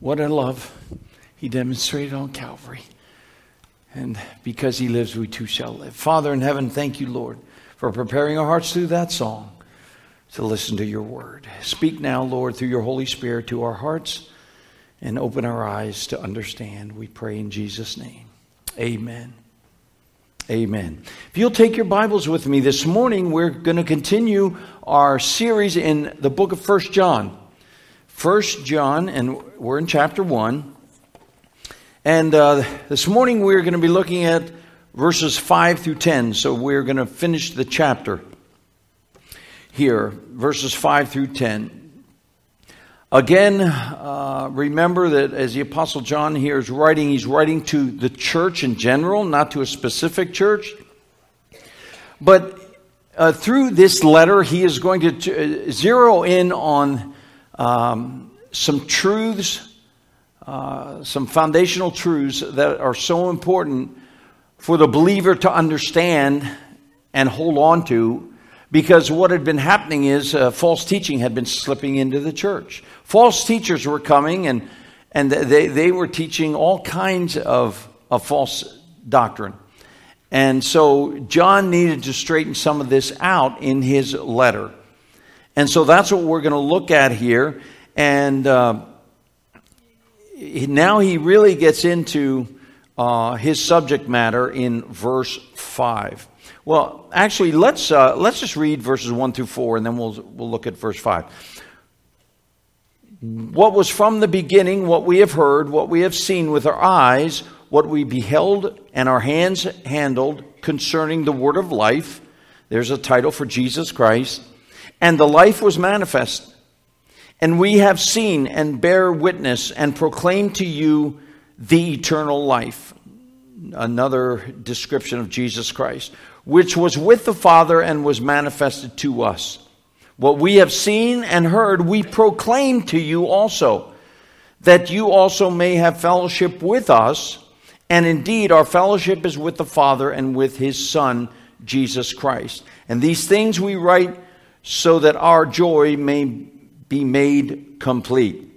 What a love he demonstrated on Calvary. And because he lives, we too shall live. Father in heaven, thank you, Lord, for preparing our hearts through that song to listen to your word. Speak now, Lord, through your Holy Spirit to our hearts and open our eyes to understand. We pray in Jesus' name. Amen. Amen. If you'll take your Bibles with me this morning, we're going to continue our series in the book of First John. First John, and we're in chapter 1. And uh, this morning we're going to be looking at verses 5 through 10. So we're going to finish the chapter here, verses 5 through 10. Again, uh, remember that as the Apostle John here is writing, he's writing to the church in general, not to a specific church. But uh, through this letter, he is going to t- uh, zero in on um, some truths, uh, some foundational truths that are so important for the believer to understand and hold on to because what had been happening is uh, false teaching had been slipping into the church. False teachers were coming and, and they, they were teaching all kinds of, of false doctrine. And so John needed to straighten some of this out in his letter. And so that's what we're going to look at here. And uh, now he really gets into uh, his subject matter in verse 5. Well, actually, let's, uh, let's just read verses 1 through 4, and then we'll, we'll look at verse 5. What was from the beginning, what we have heard, what we have seen with our eyes, what we beheld and our hands handled concerning the word of life. There's a title for Jesus Christ. And the life was manifest. And we have seen and bear witness and proclaim to you the eternal life. Another description of Jesus Christ which was with the Father and was manifested to us. What we have seen and heard, we proclaim to you also, that you also may have fellowship with us. And indeed, our fellowship is with the Father and with his Son, Jesus Christ. And these things we write so that our joy may be made complete.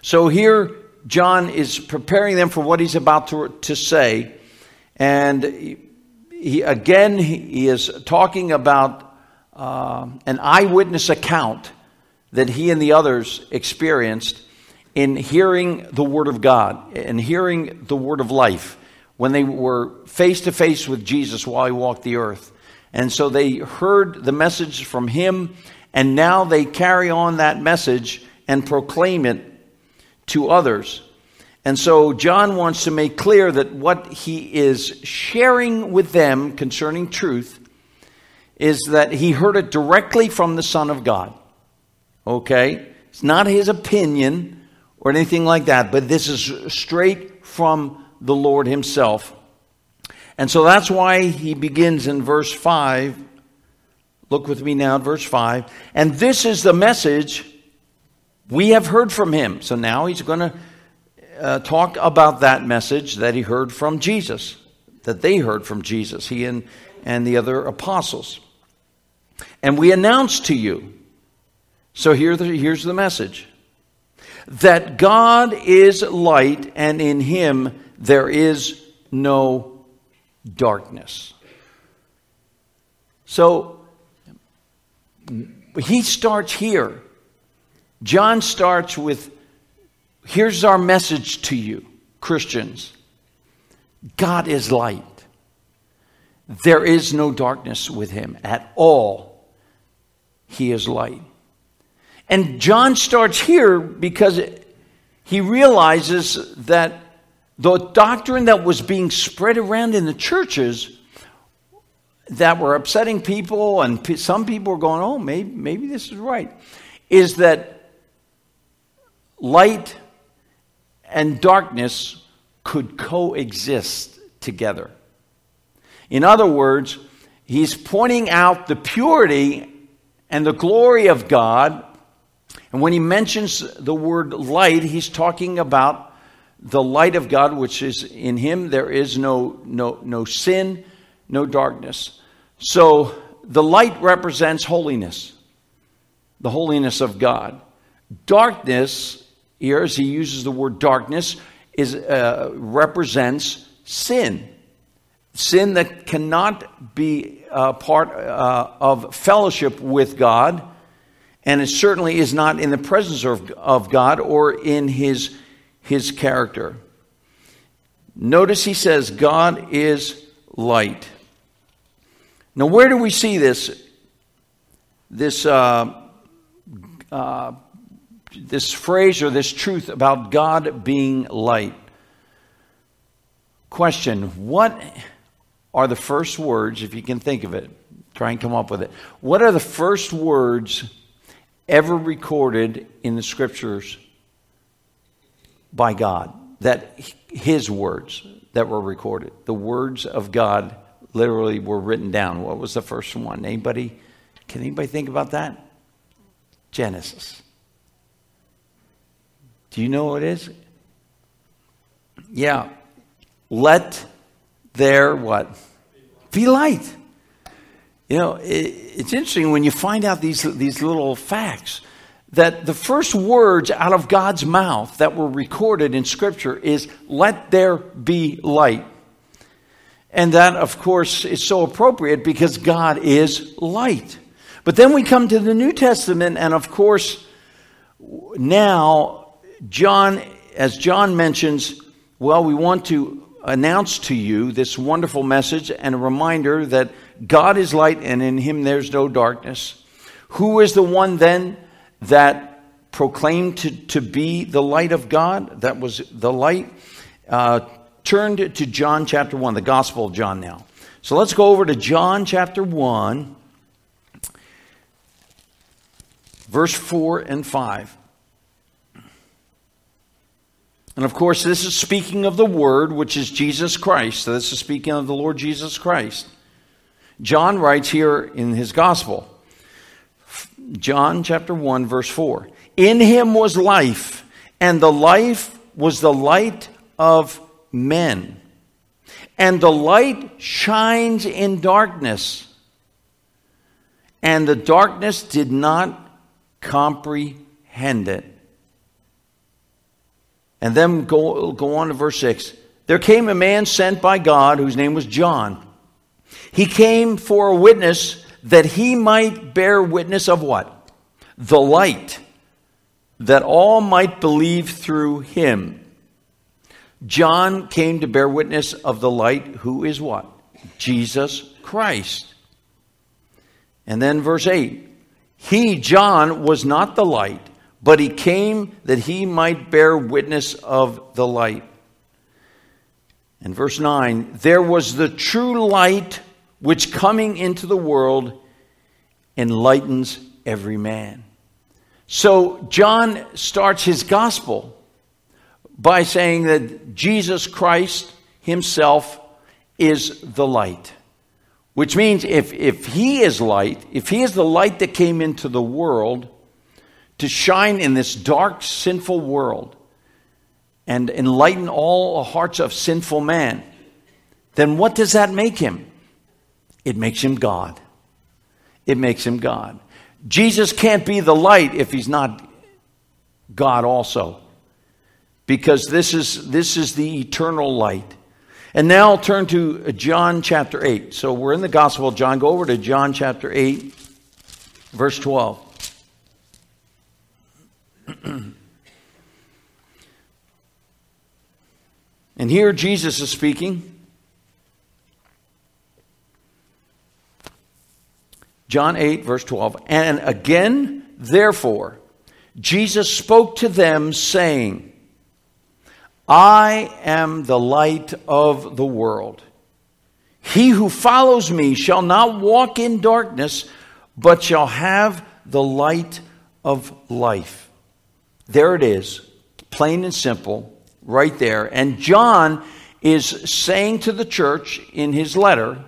So here, John is preparing them for what he's about to, to say. And he, again, he is talking about uh, an eyewitness account that he and the others experienced in hearing the Word of God and hearing the Word of life when they were face to face with Jesus while he walked the earth. And so they heard the message from him, and now they carry on that message and proclaim it to others. And so John wants to make clear that what he is sharing with them concerning truth is that he heard it directly from the Son of God. Okay? It's not his opinion or anything like that, but this is straight from the Lord himself. And so that's why he begins in verse 5. Look with me now at verse 5. And this is the message we have heard from him. So now he's going to uh, talk about that message that he heard from Jesus, that they heard from Jesus, he and, and the other apostles. And we announce to you. So here the, here's the message that God is light, and in him there is no darkness. So he starts here. John starts with Here's our message to you, Christians God is light. There is no darkness with him at all. He is light. And John starts here because he realizes that the doctrine that was being spread around in the churches that were upsetting people, and some people were going, oh, maybe, maybe this is right, is that light and darkness could coexist together. In other words, he's pointing out the purity and the glory of God. And when he mentions the word light, he's talking about the light of God, which is in him, there is no, no, no sin, no darkness. So the light represents holiness, the holiness of God. Darkness here, as he uses the word darkness, is, uh, represents sin. Sin that cannot be uh, part uh, of fellowship with God, and it certainly is not in the presence of, of God or in his, his character. Notice he says, God is light. Now, where do we see this? This, uh, uh, this phrase or this truth about God being light. Question What are the first words, if you can think of it? Try and come up with it. What are the first words ever recorded in the scriptures by God? That His words that were recorded. The words of God literally were written down. What was the first one? Anybody? Can anybody think about that? Genesis. Do you know what it is? Yeah. Let there what? Be light. You know, it, it's interesting when you find out these, these little facts that the first words out of God's mouth that were recorded in Scripture is, Let there be light. And that, of course, is so appropriate because God is light. But then we come to the New Testament, and of course, now, John, as John mentions, well, we want to announce to you this wonderful message and a reminder that God is light and in him there's no darkness. Who is the one then that proclaimed to, to be the light of God? That was the light. Uh, turned to John chapter 1, the Gospel of John now. So let's go over to John chapter 1, verse 4 and 5. And of course, this is speaking of the Word, which is Jesus Christ. So this is speaking of the Lord Jesus Christ. John writes here in his Gospel, John chapter 1, verse 4 In him was life, and the life was the light of men. And the light shines in darkness, and the darkness did not comprehend it. And then go, go on to verse 6. There came a man sent by God whose name was John. He came for a witness that he might bear witness of what? The light, that all might believe through him. John came to bear witness of the light, who is what? Jesus Christ. And then verse 8 He, John, was not the light but he came that he might bear witness of the light. And verse 9 there was the true light which coming into the world enlightens every man. So John starts his gospel by saying that Jesus Christ himself is the light. Which means if, if he is light, if he is the light that came into the world, to shine in this dark, sinful world and enlighten all the hearts of sinful man, then what does that make him? It makes him God. It makes him God. Jesus can't be the light if he's not God also. Because this is, this is the eternal light. And now I'll turn to John chapter 8. So we're in the Gospel of John. Go over to John chapter 8, verse 12. and here Jesus is speaking. John 8, verse 12. And again, therefore, Jesus spoke to them, saying, I am the light of the world. He who follows me shall not walk in darkness, but shall have the light of life. There it is, plain and simple, right there. And John is saying to the church in his letter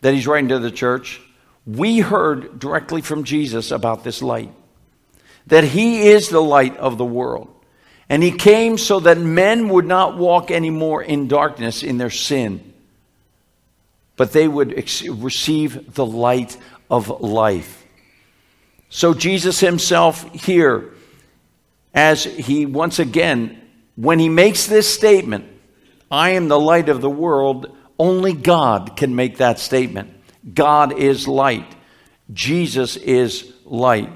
that he's writing to the church, we heard directly from Jesus about this light, that he is the light of the world. And he came so that men would not walk anymore in darkness in their sin, but they would ex- receive the light of life. So Jesus himself here as he once again, when he makes this statement, I am the light of the world, only God can make that statement. God is light. Jesus is light.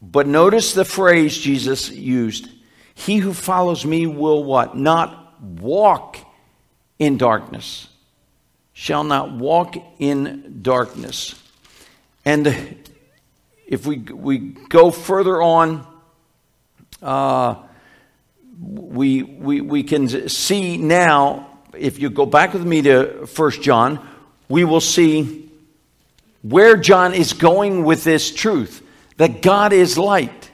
But notice the phrase Jesus used He who follows me will what? Not walk in darkness, shall not walk in darkness. And if we, we go further on, uh, we, we, we can see now, if you go back with me to 1 John, we will see where John is going with this truth that God is light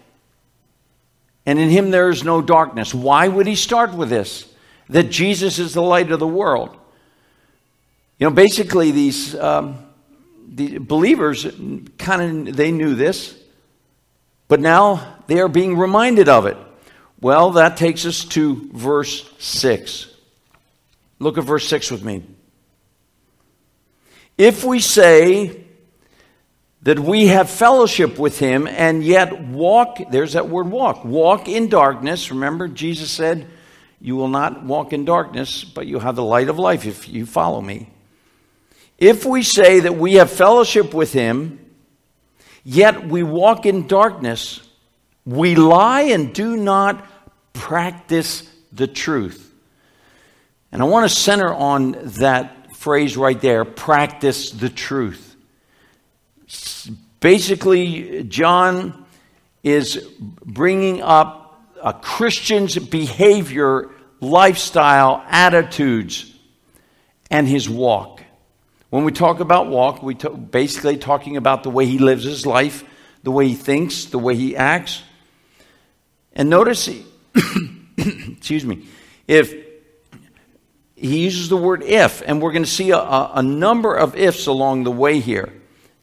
and in him there is no darkness. Why would he start with this? That Jesus is the light of the world. You know, basically, these, um, believers kind of they knew this, but now they are being reminded of it. Well, that takes us to verse 6. Look at verse 6 with me. If we say that we have fellowship with him and yet walk, there's that word walk, walk in darkness. Remember, Jesus said, You will not walk in darkness, but you have the light of life if you follow me. If we say that we have fellowship with him, yet we walk in darkness, we lie and do not practice the truth. And I want to center on that phrase right there practice the truth. Basically, John is bringing up a Christian's behavior, lifestyle, attitudes, and his walk. When we talk about walk, we are basically talking about the way he lives his life, the way he thinks, the way he acts. And notice, excuse me, if he uses the word if, and we're going to see a, a number of ifs along the way here,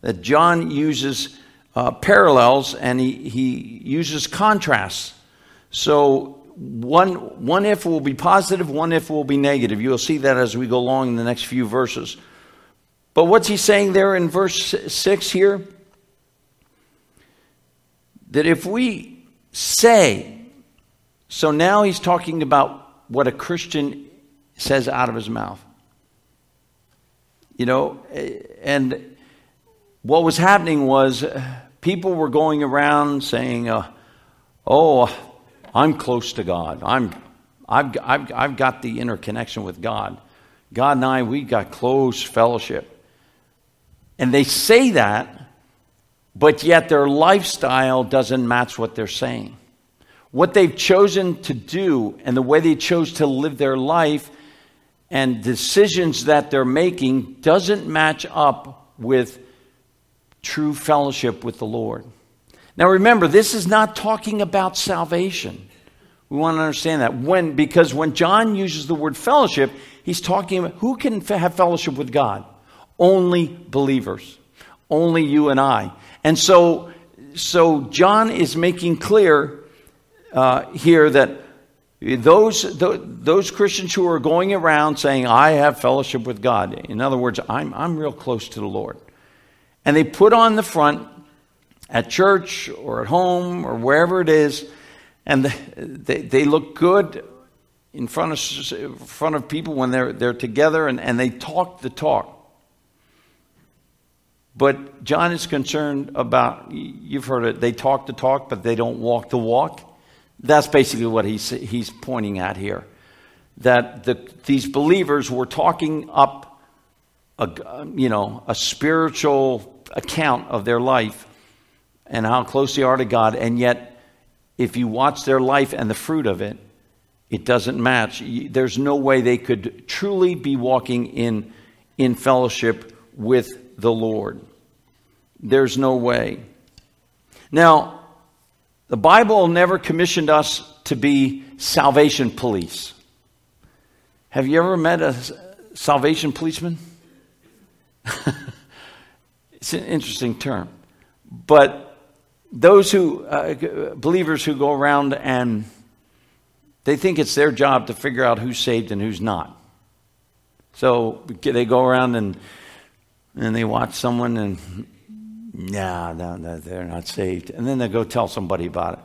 that John uses uh, parallels and he, he uses contrasts. So one, one if will be positive, one if will be negative. You'll see that as we go along in the next few verses. But what's he saying there in verse 6 here? That if we say, so now he's talking about what a Christian says out of his mouth. You know, and what was happening was uh, people were going around saying, uh, Oh, I'm close to God. I'm, I've, I've, I've got the interconnection with God. God and I, we got close fellowship. And they say that, but yet their lifestyle doesn't match what they're saying. What they've chosen to do and the way they chose to live their life and decisions that they're making doesn't match up with true fellowship with the Lord. Now remember, this is not talking about salvation. We want to understand that when because when John uses the word fellowship, he's talking about who can have fellowship with God? Only believers. Only you and I. And so, so John is making clear uh, here that those, those Christians who are going around saying, I have fellowship with God, in other words, I'm, I'm real close to the Lord. And they put on the front at church or at home or wherever it is, and they, they look good in front of, in front of people when they're, they're together and, and they talk the talk. But John is concerned about, you've heard it, they talk the talk, but they don't walk the walk. That's basically what he's, he's pointing at here. That the, these believers were talking up a, you know, a spiritual account of their life and how close they are to God, and yet, if you watch their life and the fruit of it, it doesn't match. There's no way they could truly be walking in, in fellowship with the Lord. There's no way. Now, the Bible never commissioned us to be salvation police. Have you ever met a salvation policeman? it's an interesting term. But those who, uh, believers who go around and they think it's their job to figure out who's saved and who's not. So they go around and and they watch someone and, nah, no, no, they're not saved. And then they go tell somebody about it.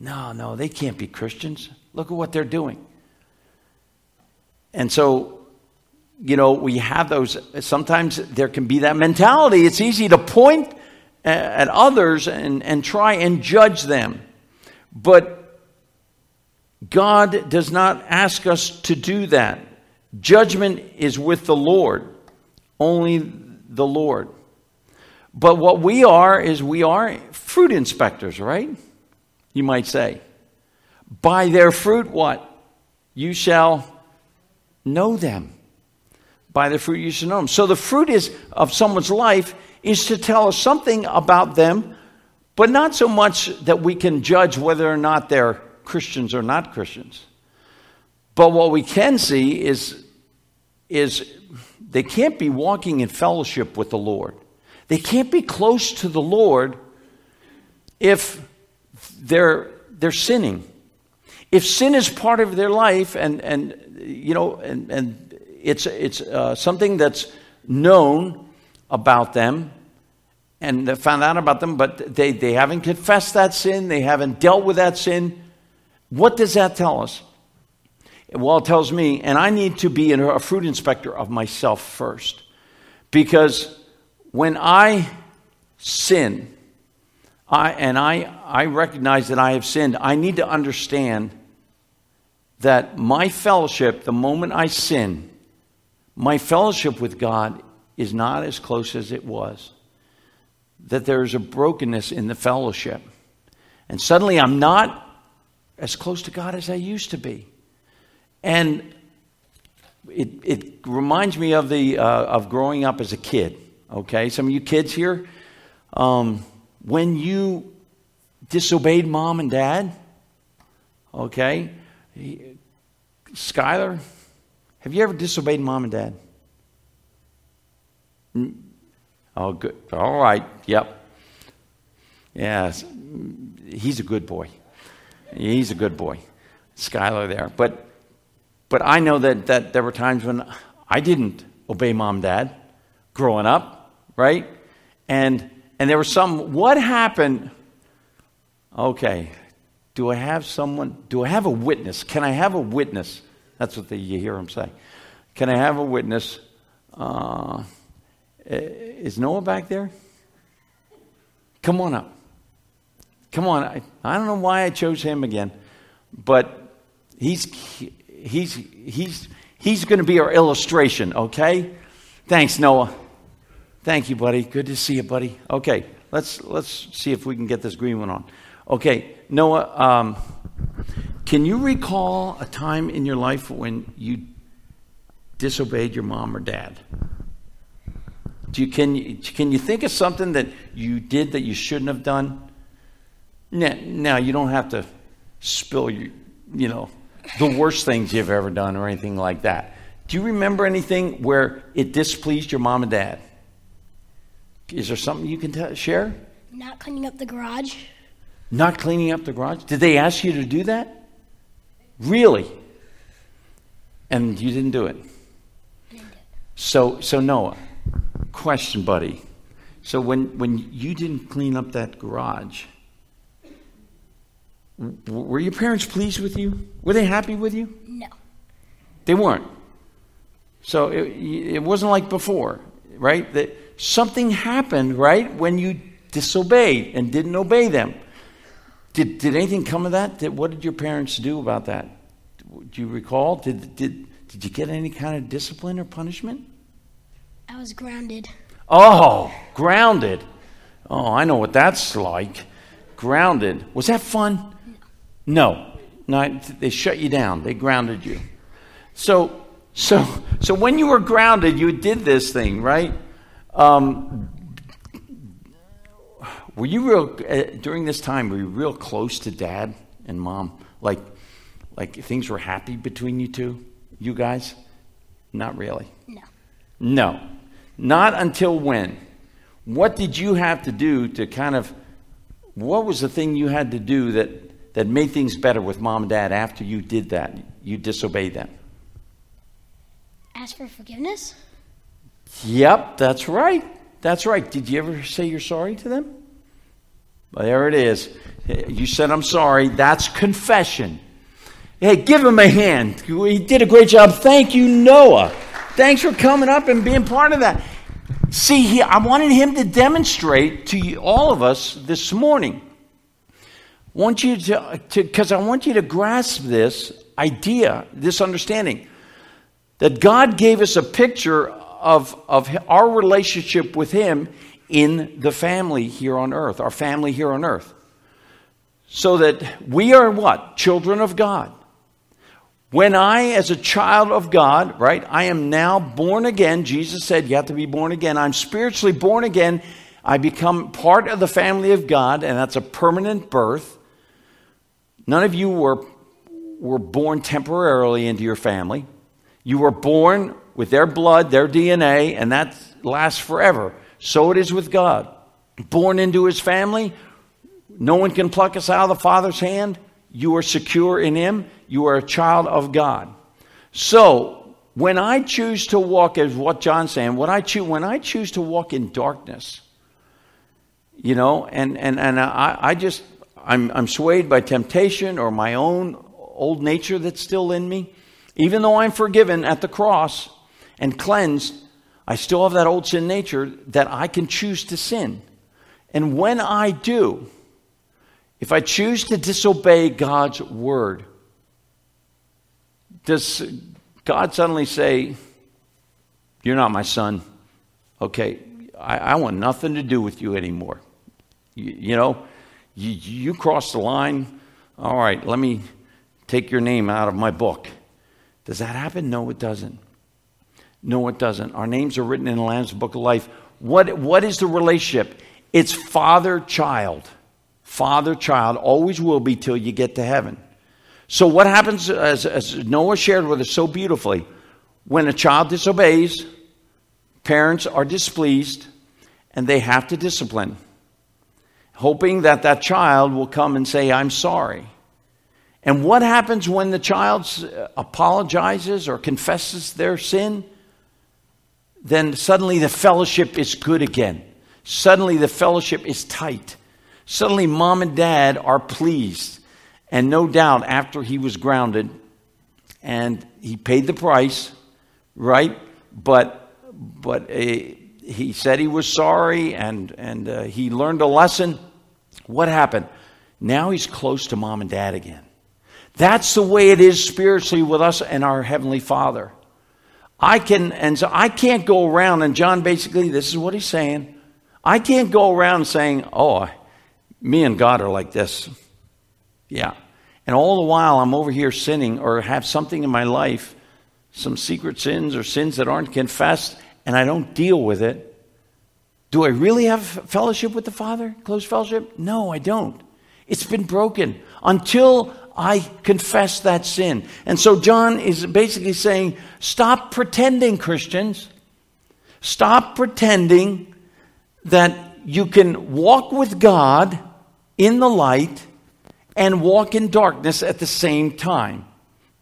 No, no, they can't be Christians. Look at what they're doing. And so, you know, we have those. Sometimes there can be that mentality. It's easy to point at others and, and try and judge them. But God does not ask us to do that. Judgment is with the Lord, only the Lord. But what we are is we are fruit inspectors, right? You might say. By their fruit, what? You shall know them. By the fruit you shall know them. So the fruit is of someone's life is to tell us something about them, but not so much that we can judge whether or not they're Christians or not Christians. But what we can see is, is they can't be walking in fellowship with the Lord. They can't be close to the Lord if they're, they're sinning. If sin is part of their life and, and you know, and, and it's, it's uh, something that's known about them and found out about them, but they, they haven't confessed that sin, they haven't dealt with that sin, what does that tell us? Well, it tells me, and I need to be a fruit inspector of myself first. Because when I sin, I, and I, I recognize that I have sinned, I need to understand that my fellowship, the moment I sin, my fellowship with God is not as close as it was. That there is a brokenness in the fellowship. And suddenly I'm not as close to God as I used to be. And it, it reminds me of, the, uh, of growing up as a kid. Okay, some of you kids here, um, when you disobeyed mom and dad, okay, Skylar, have you ever disobeyed mom and dad? Mm, oh, good. All right. Yep. Yes. He's a good boy. He's a good boy. Skylar there. But but I know that, that there were times when I didn't obey mom and dad growing up right? And and there was some what happened? Okay. Do I have someone? Do I have a witness? Can I have a witness? That's what the, you hear him say. Can I have a witness? Uh, is Noah back there? Come on up. Come on. I, I don't know why I chose him again, but he's he's he's he's going to be our illustration. Okay. Thanks, Noah. Thank you, buddy. Good to see you, buddy. Okay, let's let's see if we can get this green one on. Okay, Noah, um, can you recall a time in your life when you disobeyed your mom or dad? Do you, can, you, can you think of something that you did that you shouldn't have done? Now, now you don't have to spill your, you know, the worst things you've ever done or anything like that. Do you remember anything where it displeased your mom and dad? Is there something you can t- share? Not cleaning up the garage. Not cleaning up the garage? Did they ask you to do that? Really? And you didn't do it? So, so Noah, question, buddy. So when, when you didn't clean up that garage, were your parents pleased with you? Were they happy with you? No. They weren't. So it, it wasn't like before, right? That something happened, right, when you disobeyed and didn't obey them. Did, did anything come of that? Did, what did your parents do about that? Do you recall? Did, did, did you get any kind of discipline or punishment? I was grounded. Oh, grounded. Oh, I know what that's like. Grounded. Was that fun? No. No, no they shut you down. They grounded you. So, so, so when you were grounded, you did this thing, right? Um, were you real uh, during this time? Were you real close to dad and mom? Like, like things were happy between you two, you guys? Not really. No. No, not until when? What did you have to do to kind of? What was the thing you had to do that that made things better with mom and dad after you did that? You disobeyed them. Ask for forgiveness. Yep, that's right. That's right. Did you ever say you're sorry to them? There it is. You said, I'm sorry. That's confession. Hey, give him a hand. He did a great job. Thank you, Noah. Thanks for coming up and being part of that. See, he, I wanted him to demonstrate to you, all of us this morning. want you to, because I want you to grasp this idea, this understanding, that God gave us a picture of, of our relationship with Him in the family here on earth, our family here on earth. So that we are what? Children of God. When I, as a child of God, right, I am now born again. Jesus said, You have to be born again. I'm spiritually born again. I become part of the family of God, and that's a permanent birth. None of you were, were born temporarily into your family. You were born with their blood, their DNA, and that lasts forever. So it is with God. Born into his family, no one can pluck us out of the Father's hand. You are secure in him you are a child of God. So, when I choose to walk, as what John's saying, when I choose, when I choose to walk in darkness, you know, and, and, and I, I just, I'm, I'm swayed by temptation or my own old nature that's still in me. Even though I'm forgiven at the cross and cleansed, I still have that old sin nature that I can choose to sin. And when I do, if I choose to disobey God's word, does God suddenly say, You're not my son? Okay, I, I want nothing to do with you anymore. You, you know, you, you crossed the line. All right, let me take your name out of my book. Does that happen? No, it doesn't. No, it doesn't. Our names are written in the Lamb's Book of Life. What, what is the relationship? It's father child. Father child always will be till you get to heaven. So, what happens, as, as Noah shared with us so beautifully, when a child disobeys, parents are displeased and they have to discipline, hoping that that child will come and say, I'm sorry. And what happens when the child apologizes or confesses their sin? Then suddenly the fellowship is good again. Suddenly the fellowship is tight. Suddenly mom and dad are pleased. And no doubt, after he was grounded and he paid the price, right? But, but uh, he said he was sorry and, and uh, he learned a lesson. What happened? Now he's close to mom and dad again. That's the way it is spiritually with us and our Heavenly Father. I can, and so I can't go around, and John basically, this is what he's saying. I can't go around saying, oh, me and God are like this. Yeah. And all the while I'm over here sinning or have something in my life, some secret sins or sins that aren't confessed, and I don't deal with it. Do I really have fellowship with the Father? Close fellowship? No, I don't. It's been broken until I confess that sin. And so John is basically saying stop pretending, Christians. Stop pretending that you can walk with God in the light and walk in darkness at the same time.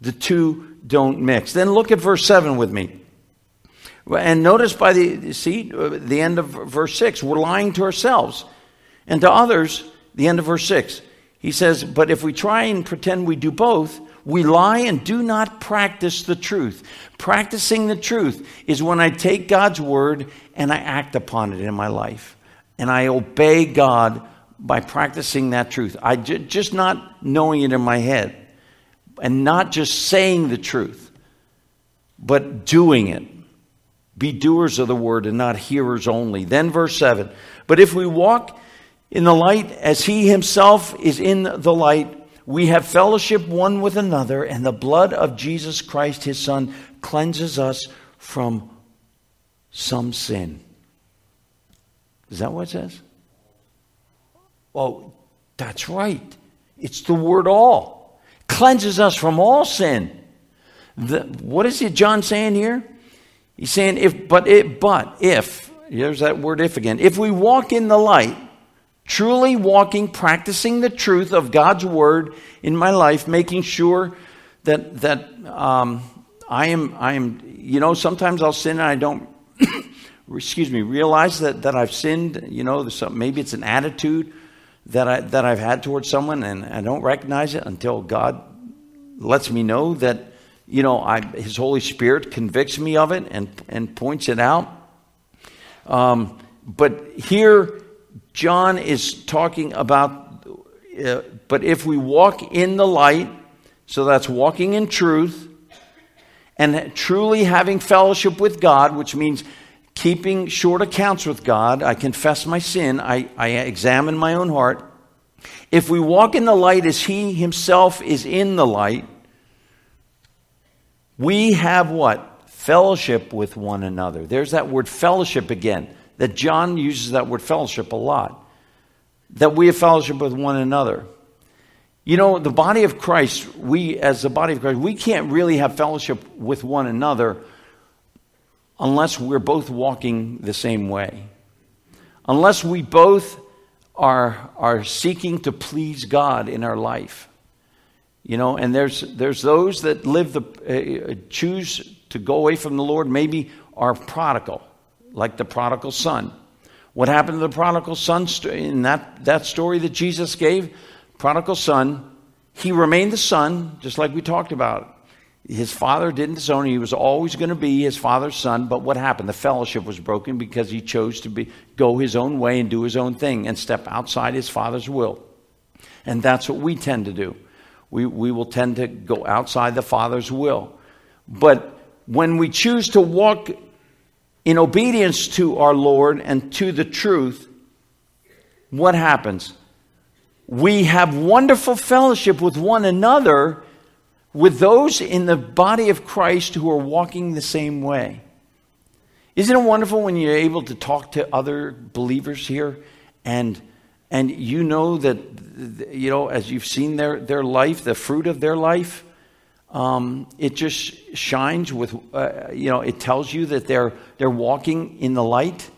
The two don't mix. Then look at verse 7 with me. And notice by the, see, uh, the end of verse 6, we're lying to ourselves. And to others, the end of verse 6, he says, But if we try and pretend we do both, we lie and do not practice the truth. Practicing the truth is when I take God's word and I act upon it in my life. And I obey God by practicing that truth. I j- just not knowing it in my head and not just saying the truth, but doing it. Be doers of the word and not hearers only. Then, verse 7 But if we walk in the light as he himself is in the light, we have fellowship one with another, and the blood of Jesus Christ, his Son, cleanses us from some sin. Is that what it says? Well, that's right. It's the word all. Cleanses us from all sin. The, what is it John saying here? He's saying if but it but if there's that word if again. If we walk in the light, truly walking, practicing the truth of God's word in my life, making sure that that um, I am I am you know sometimes I'll sin and I don't excuse me realize that that I've sinned. You know, maybe it's an attitude that, I, that I've had towards someone and I don't recognize it until God lets me know that, you know, I, His Holy Spirit convicts me of it and, and points it out. Um, but here, John is talking about, uh, but if we walk in the light, so that's walking in truth, and truly having fellowship with God, which means keeping short accounts with God. I confess my sin, I, I examine my own heart. If we walk in the light as He Himself is in the light, we have what? Fellowship with one another. There's that word fellowship again, that John uses that word fellowship a lot. That we have fellowship with one another. You know, the body of Christ, we, as the body of Christ, we can't really have fellowship with one another unless we're both walking the same way. Unless we both are, are seeking to please God in our life. You know, and there's, there's those that live the, uh, choose to go away from the Lord, maybe are prodigal, like the prodigal son. What happened to the prodigal son in that, that story that Jesus gave? prodigal son, he remained the son, just like we talked about. His father didn't disown him. He was always going to be his father's son. But what happened? The fellowship was broken because he chose to be, go his own way and do his own thing and step outside his father's will. And that's what we tend to do. We, we will tend to go outside the father's will. But when we choose to walk in obedience to our Lord and to the truth, what happens? we have wonderful fellowship with one another, with those in the body of Christ who are walking the same way. Isn't it wonderful when you're able to talk to other believers here and and you know that you know as you've seen their their life, the fruit of their life, um, it just shines with uh, you know it tells you that they're they're walking in the light.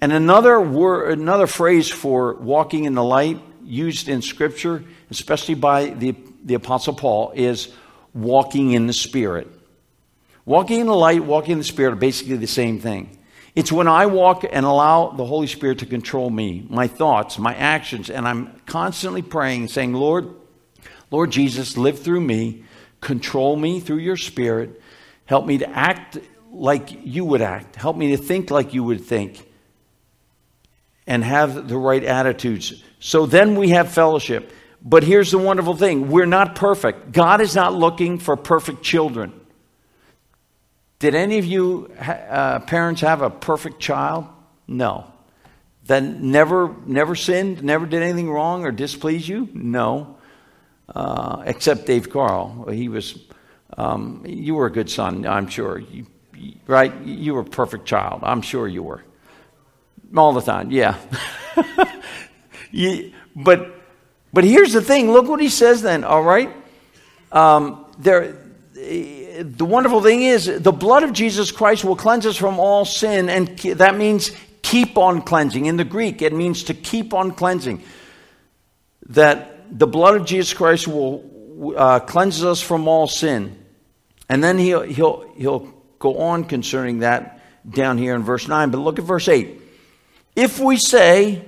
And another word, another phrase for walking in the light used in Scripture, especially by the, the Apostle Paul, is walking in the Spirit. Walking in the light, walking in the Spirit are basically the same thing. It's when I walk and allow the Holy Spirit to control me, my thoughts, my actions, and I'm constantly praying, saying, Lord, Lord Jesus, live through me, control me through your Spirit, help me to act like you would act, help me to think like you would think, and have the right attitudes so then we have fellowship. But here's the wonderful thing we're not perfect. God is not looking for perfect children. Did any of you uh, parents have a perfect child? No. Then never, never sinned, never did anything wrong or displeased you? No. Uh, except Dave Carl. He was, um, you were a good son, I'm sure. You, right? You were a perfect child. I'm sure you were. All the time, yeah. You, but, but here's the thing look what he says then, all right? Um, there, the wonderful thing is, the blood of Jesus Christ will cleanse us from all sin, and that means keep on cleansing. In the Greek, it means to keep on cleansing. That the blood of Jesus Christ will uh, cleanse us from all sin. And then he'll, he'll, he'll go on concerning that down here in verse 9. But look at verse 8. If we say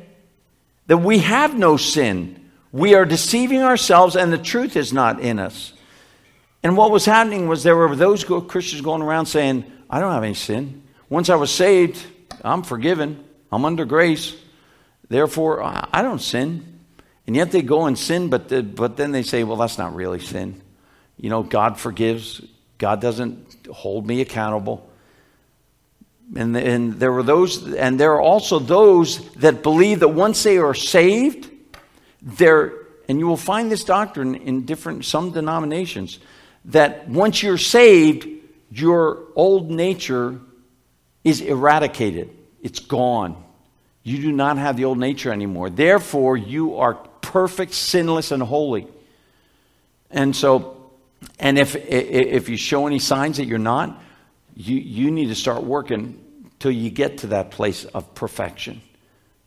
that we have no sin. We are deceiving ourselves and the truth is not in us. And what was happening was there were those Christians going around saying, I don't have any sin. Once I was saved, I'm forgiven. I'm under grace. Therefore, I don't sin. And yet they go and sin, but, the, but then they say, well, that's not really sin. You know, God forgives. God doesn't hold me accountable. And, and there were those, and there are also those that believe that once they are saved, they're, and you will find this doctrine in different, some denominations, that once you're saved, your old nature is eradicated. It's gone. You do not have the old nature anymore. Therefore, you are perfect, sinless, and holy. And so, and if, if you show any signs that you're not, you, you need to start working till you get to that place of perfection.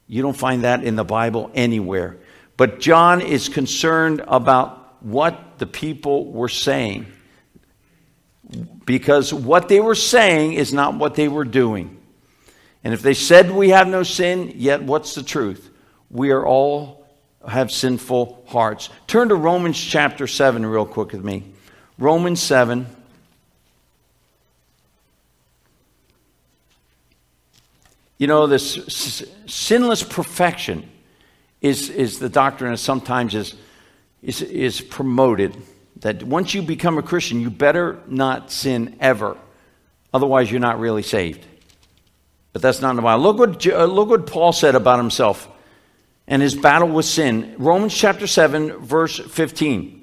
You don't find that in the Bible anywhere. But John is concerned about what the people were saying. Because what they were saying is not what they were doing. And if they said we have no sin, yet what's the truth? We are all have sinful hearts. Turn to Romans chapter 7 real quick with me. Romans 7. You know, this sinless perfection is, is the doctrine that sometimes is, is, is promoted. That once you become a Christian, you better not sin ever. Otherwise, you're not really saved. But that's not in the Bible. Look what, uh, look what Paul said about himself and his battle with sin. Romans chapter 7, verse 15.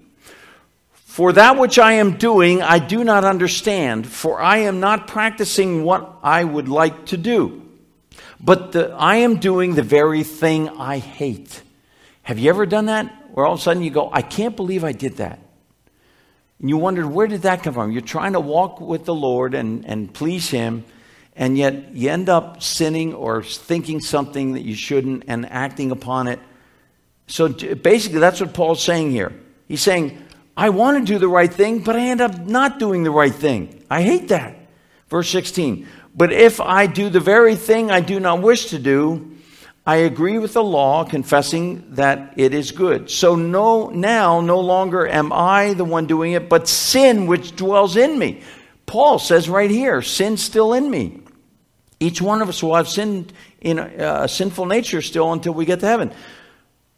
For that which I am doing, I do not understand, for I am not practicing what I would like to do. But the, I am doing the very thing I hate. Have you ever done that? Where all of a sudden you go, I can't believe I did that. And you wondered, where did that come from? You're trying to walk with the Lord and, and please Him, and yet you end up sinning or thinking something that you shouldn't and acting upon it. So basically, that's what Paul's saying here. He's saying, I want to do the right thing, but I end up not doing the right thing. I hate that. Verse 16, but if I do the very thing I do not wish to do, I agree with the law, confessing that it is good. So no, now no longer am I the one doing it, but sin which dwells in me. Paul says right here, sin still in me. Each one of us will have sin in a, a sinful nature still until we get to heaven.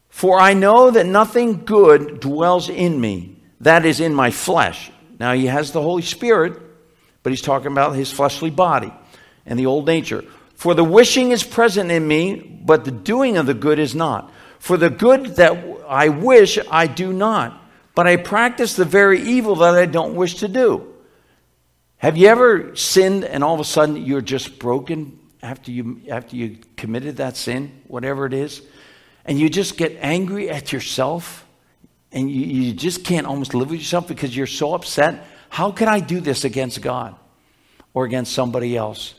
For I know that nothing good dwells in me, that is in my flesh. Now he has the Holy Spirit, but he's talking about his fleshly body and the old nature. For the wishing is present in me, but the doing of the good is not. For the good that I wish, I do not, but I practice the very evil that I don't wish to do. Have you ever sinned and all of a sudden you're just broken after you, after you committed that sin, whatever it is? And you just get angry at yourself and you, you just can't almost live with yourself because you're so upset. How can I do this against God or against somebody else?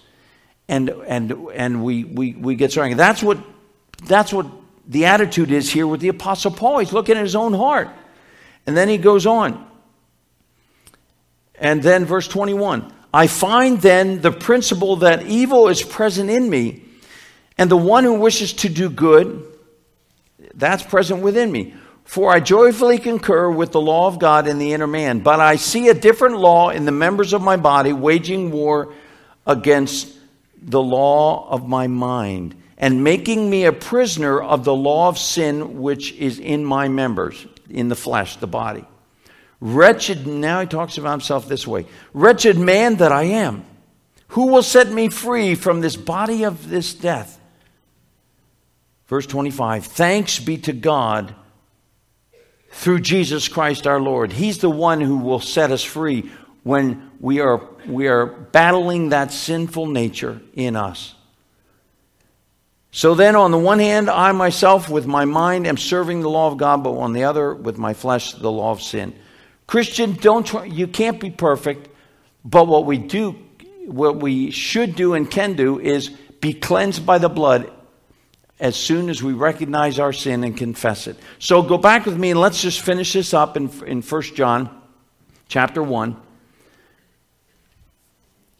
and and and we we, we get so angry. That's what that's what the attitude is here with the apostle Paul. He's looking at his own heart. And then he goes on. And then verse 21. I find then the principle that evil is present in me, and the one who wishes to do good, that's present within me. For I joyfully concur with the law of God in the inner man, but I see a different law in the members of my body waging war against the law of my mind and making me a prisoner of the law of sin which is in my members, in the flesh, the body. Wretched, now he talks about himself this way Wretched man that I am, who will set me free from this body of this death? Verse 25 Thanks be to God through Jesus Christ our Lord. He's the one who will set us free when we are, we are battling that sinful nature in us. So then, on the one hand, I myself, with my mind, am serving the law of God, but on the other, with my flesh, the law of sin. Christian, don't try, you can't be perfect, but what we do, what we should do and can do is be cleansed by the blood as soon as we recognize our sin and confess it. So go back with me and let's just finish this up in, in 1 John chapter 1.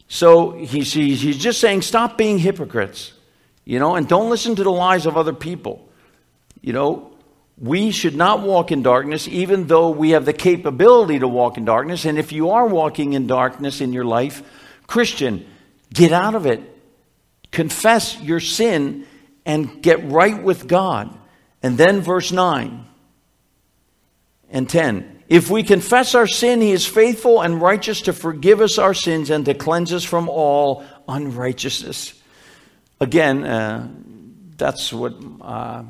So he's, he's just saying, stop being hypocrites, you know, and don't listen to the lies of other people. You know, we should not walk in darkness, even though we have the capability to walk in darkness. And if you are walking in darkness in your life, Christian, get out of it. Confess your sin and get right with God. And then verse 9 and 10. If we confess our sin, he is faithful and righteous to forgive us our sins and to cleanse us from all unrighteousness. Again, uh, that's what uh,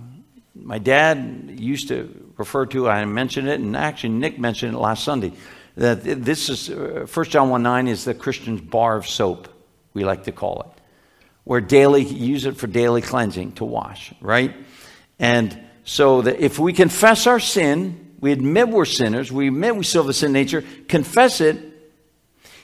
my dad used to refer to. I mentioned it, and actually, Nick mentioned it last Sunday. That this is uh, 1 John 1 9 is the Christian's bar of soap, we like to call it, where daily, use it for daily cleansing to wash, right? And so that if we confess our sin, we admit we're sinners. We admit we still have a sin nature. Confess it.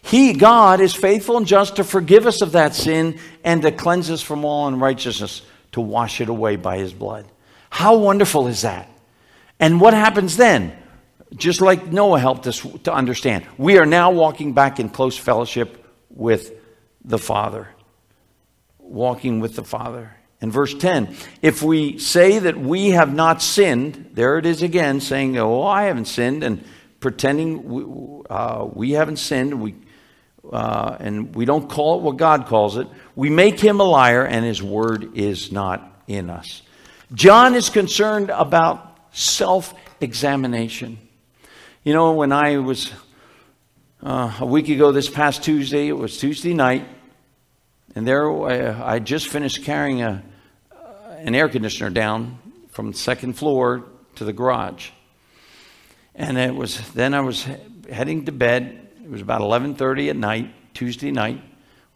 He, God, is faithful and just to forgive us of that sin and to cleanse us from all unrighteousness, to wash it away by His blood. How wonderful is that? And what happens then? Just like Noah helped us to understand, we are now walking back in close fellowship with the Father. Walking with the Father In verse 10, if we say that we have not sinned, there it is again, saying, Oh, I haven't sinned, and pretending we, uh, we haven't sinned, we, uh, and we don't call it what God calls it, we make him a liar, and his word is not in us. John is concerned about self examination. You know, when I was uh, a week ago this past Tuesday, it was Tuesday night, and there I, I just finished carrying a, an air conditioner down from the second floor to the garage. And it was then I was heading to bed. It was about 11:30 at night, Tuesday night,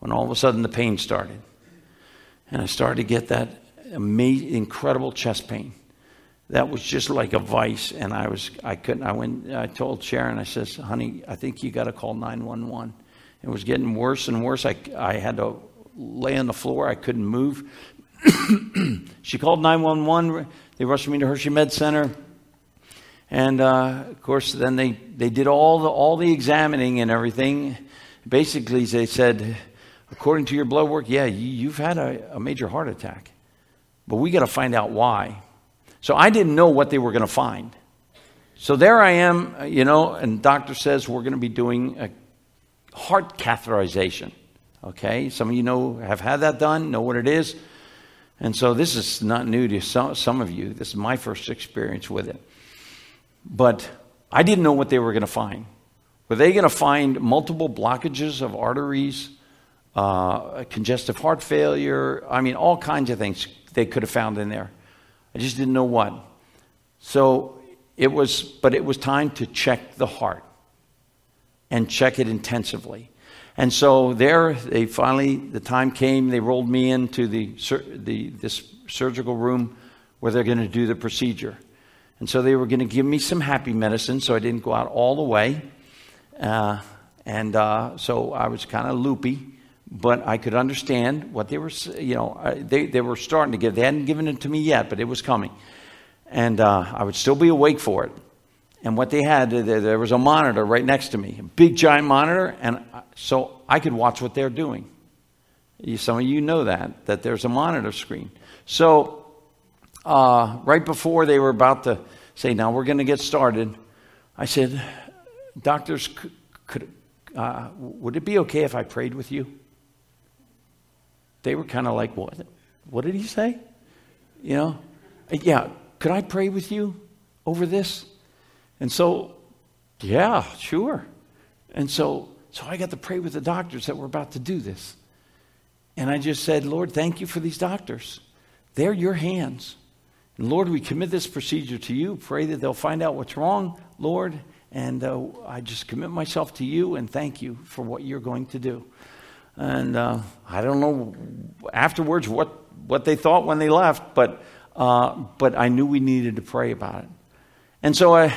when all of a sudden the pain started. And I started to get that amazing, incredible chest pain. That was just like a vice, and I was I couldn't. I went. I told Sharon. I says, "Honey, I think you got to call 911." It was getting worse and worse. I I had to lay on the floor. I couldn't move. she called 911. They rushed me to Hershey Med Center. And uh, of course, then they, they did all the, all the examining and everything. Basically, they said, according to your blood work, yeah, you, have had a, a major heart attack. But we got to find out why. So I didn't know what they were going to find. So there I am, you know, and doctor says we're going to be doing a heart catheterization. Okay, some of you know have had that done, know what it is. And so this is not new to some, some of you. This is my first experience with it. But I didn't know what they were going to find. Were they going to find multiple blockages of arteries, uh, congestive heart failure? I mean, all kinds of things they could have found in there. I just didn't know what. So it was, but it was time to check the heart and check it intensively. And so there, they finally, the time came, they rolled me into the, the, this surgical room where they're going to do the procedure. And so they were going to give me some happy medicine so I didn't go out all the way. Uh, and uh, so I was kind of loopy, but I could understand what they were, you know, they, they were starting to give. They hadn't given it to me yet, but it was coming. And uh, I would still be awake for it. And what they had, there was a monitor right next to me, a big giant monitor, and so I could watch what they're doing. Some of you know that, that there's a monitor screen. So uh, right before they were about to say, now we're going to get started, I said, doctors, could, could uh, would it be okay if I prayed with you? They were kind of like, what? What did he say? You know, yeah, could I pray with you over this? And so, yeah, sure. And so, so I got to pray with the doctors that were about to do this. And I just said, Lord, thank you for these doctors. They're your hands. And Lord, we commit this procedure to you. Pray that they'll find out what's wrong, Lord. And uh, I just commit myself to you and thank you for what you're going to do. And uh, I don't know afterwards what, what they thought when they left, but, uh, but I knew we needed to pray about it. And so I,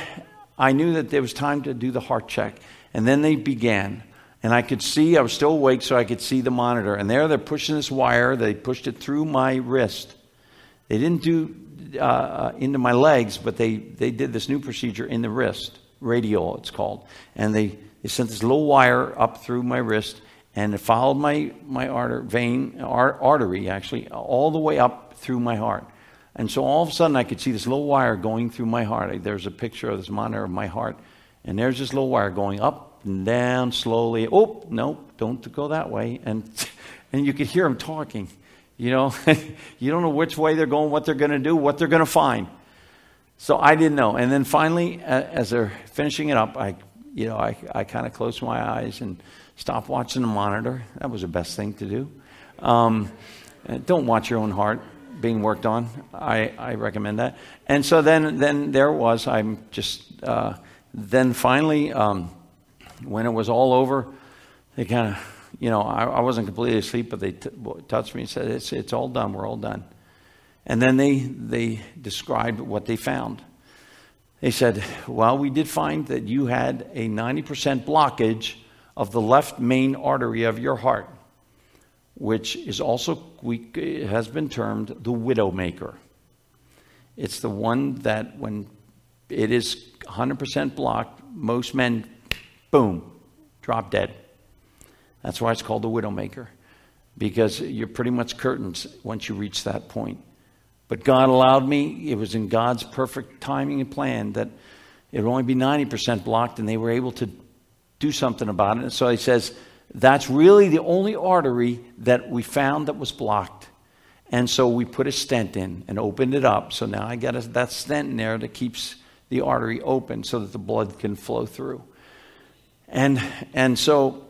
I knew that there was time to do the heart check. And then they began. And I could see, I was still awake, so I could see the monitor. And there they're pushing this wire. They pushed it through my wrist. They didn't do uh, uh, into my legs, but they, they did this new procedure in the wrist, radial it's called. And they, they sent this little wire up through my wrist, and it followed my, my arter, vein, artery, actually, all the way up through my heart. And so all of a sudden, I could see this little wire going through my heart. There's a picture of this monitor of my heart. And there's this little wire going up and down slowly. Oh, no, don't go that way. And, and you could hear them talking. You know, you don't know which way they're going, what they're going to do, what they're going to find. So I didn't know. And then finally, as they're finishing it up, I, you know, I, I kind of closed my eyes and stopped watching the monitor. That was the best thing to do. Um, don't watch your own heart being worked on. I, I recommend that. And so then, then there was, I'm just, uh, then finally, um, when it was all over, they kind of, you know, I, I, wasn't completely asleep, but they t- touched me and said, it's, it's all done, we're all done. And then they, they described what they found. They said, well, we did find that you had a 90% blockage of the left main artery of your heart which is also we, has been termed the widowmaker. It's the one that when it is 100% blocked, most men, boom, drop dead. That's why it's called the widowmaker. because you're pretty much curtains once you reach that point. But God allowed me, it was in God's perfect timing and plan that it would only be 90% blocked, and they were able to do something about it. And so he says, that's really the only artery that we found that was blocked. And so we put a stent in and opened it up. So now I got a, that stent in there that keeps the artery open so that the blood can flow through. And, and so,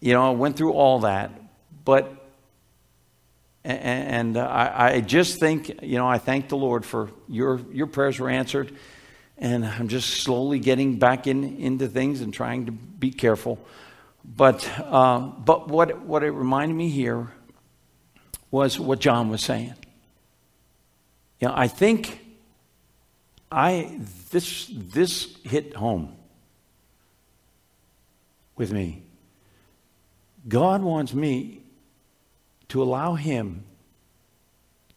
you know, I went through all that. But, and, I, I just think, you know, I thank the Lord for your, your prayers were answered. And I'm just slowly getting back in, into things and trying to be careful. But, uh, but what, what it reminded me here was what John was saying. You know, I think I this this hit home with me. God wants me to allow him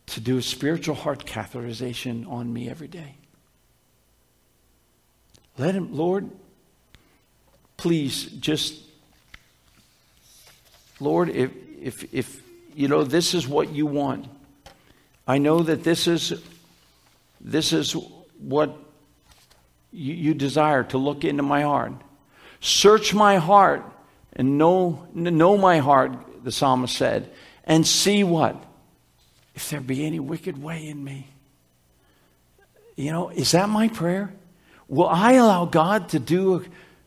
to do a spiritual heart catheterization on me every day. Let him, Lord, please just, Lord, if, if, if, you know, this is what you want. I know that this is, this is what you, you desire to look into my heart. Search my heart and know, know my heart, the psalmist said, and see what? If there be any wicked way in me. You know, is that my prayer? Will I allow God to do a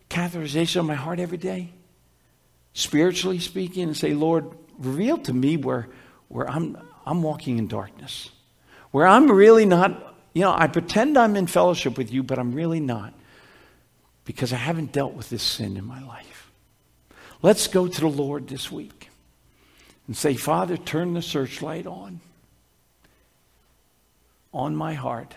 catheterization of my heart every day? Spiritually speaking, and say, Lord, reveal to me where, where I'm, I'm walking in darkness, where I'm really not, you know, I pretend I'm in fellowship with you, but I'm really not because I haven't dealt with this sin in my life. Let's go to the Lord this week and say, Father, turn the searchlight on, on my heart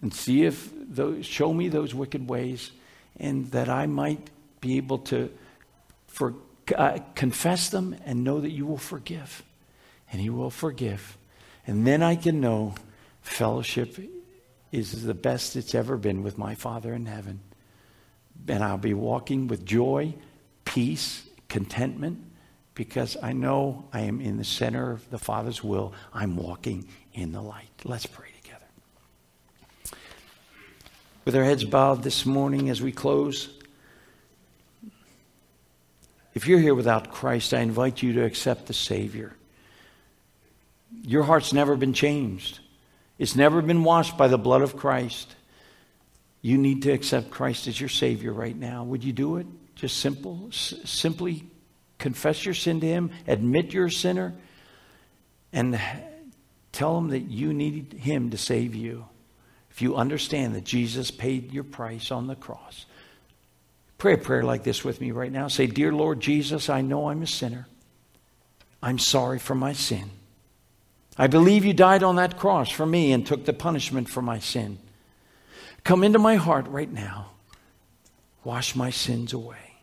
and see if those, show me those wicked ways and that I might be able to for, uh, confess them and know that you will forgive. And He will forgive. And then I can know fellowship is the best it's ever been with my Father in heaven. And I'll be walking with joy, peace, contentment, because I know I am in the center of the Father's will. I'm walking in the light. Let's pray with our heads bowed this morning as we close. If you're here without Christ, I invite you to accept the Savior. Your heart's never been changed, it's never been washed by the blood of Christ. You need to accept Christ as your Savior right now. Would you do it? Just simple, S- simply confess your sin to Him, admit you're a sinner, and tell Him that you need Him to save you if you understand that Jesus paid your price on the cross. Pray a prayer like this with me right now. Say, Dear Lord Jesus, I know I'm a sinner. I'm sorry for my sin. I believe you died on that cross for me and took the punishment for my sin. Come into my heart right now. Wash my sins away.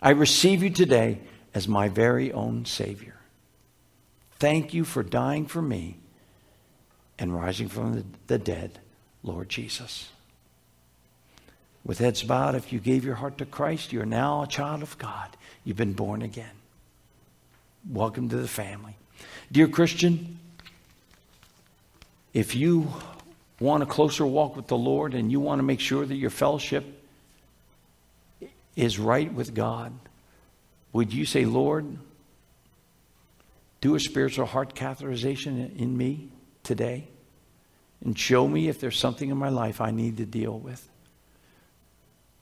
I receive you today as my very own Savior. Thank you for dying for me and rising from the, the dead Lord Jesus. With heads bowed, if you gave your heart to Christ, you're now a child of God. You've been born again. Welcome to the family. Dear Christian, if you want a closer walk with the Lord and you want to make sure that your fellowship is right with God, would you say, Lord, do a spiritual heart catheterization in me today? And show me if there's something in my life I need to deal with.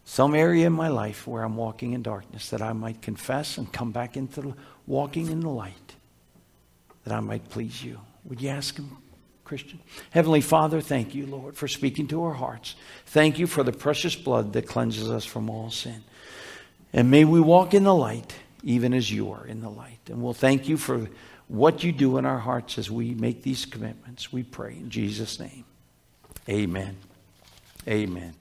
Some area in my life where I'm walking in darkness that I might confess and come back into walking in the light, that I might please you. Would you ask him, Christian? Heavenly Father, thank you, Lord, for speaking to our hearts. Thank you for the precious blood that cleanses us from all sin. And may we walk in the light, even as you are in the light. And we'll thank you for what you do in our hearts as we make these commitments. We pray in Jesus' name. Amen. Amen.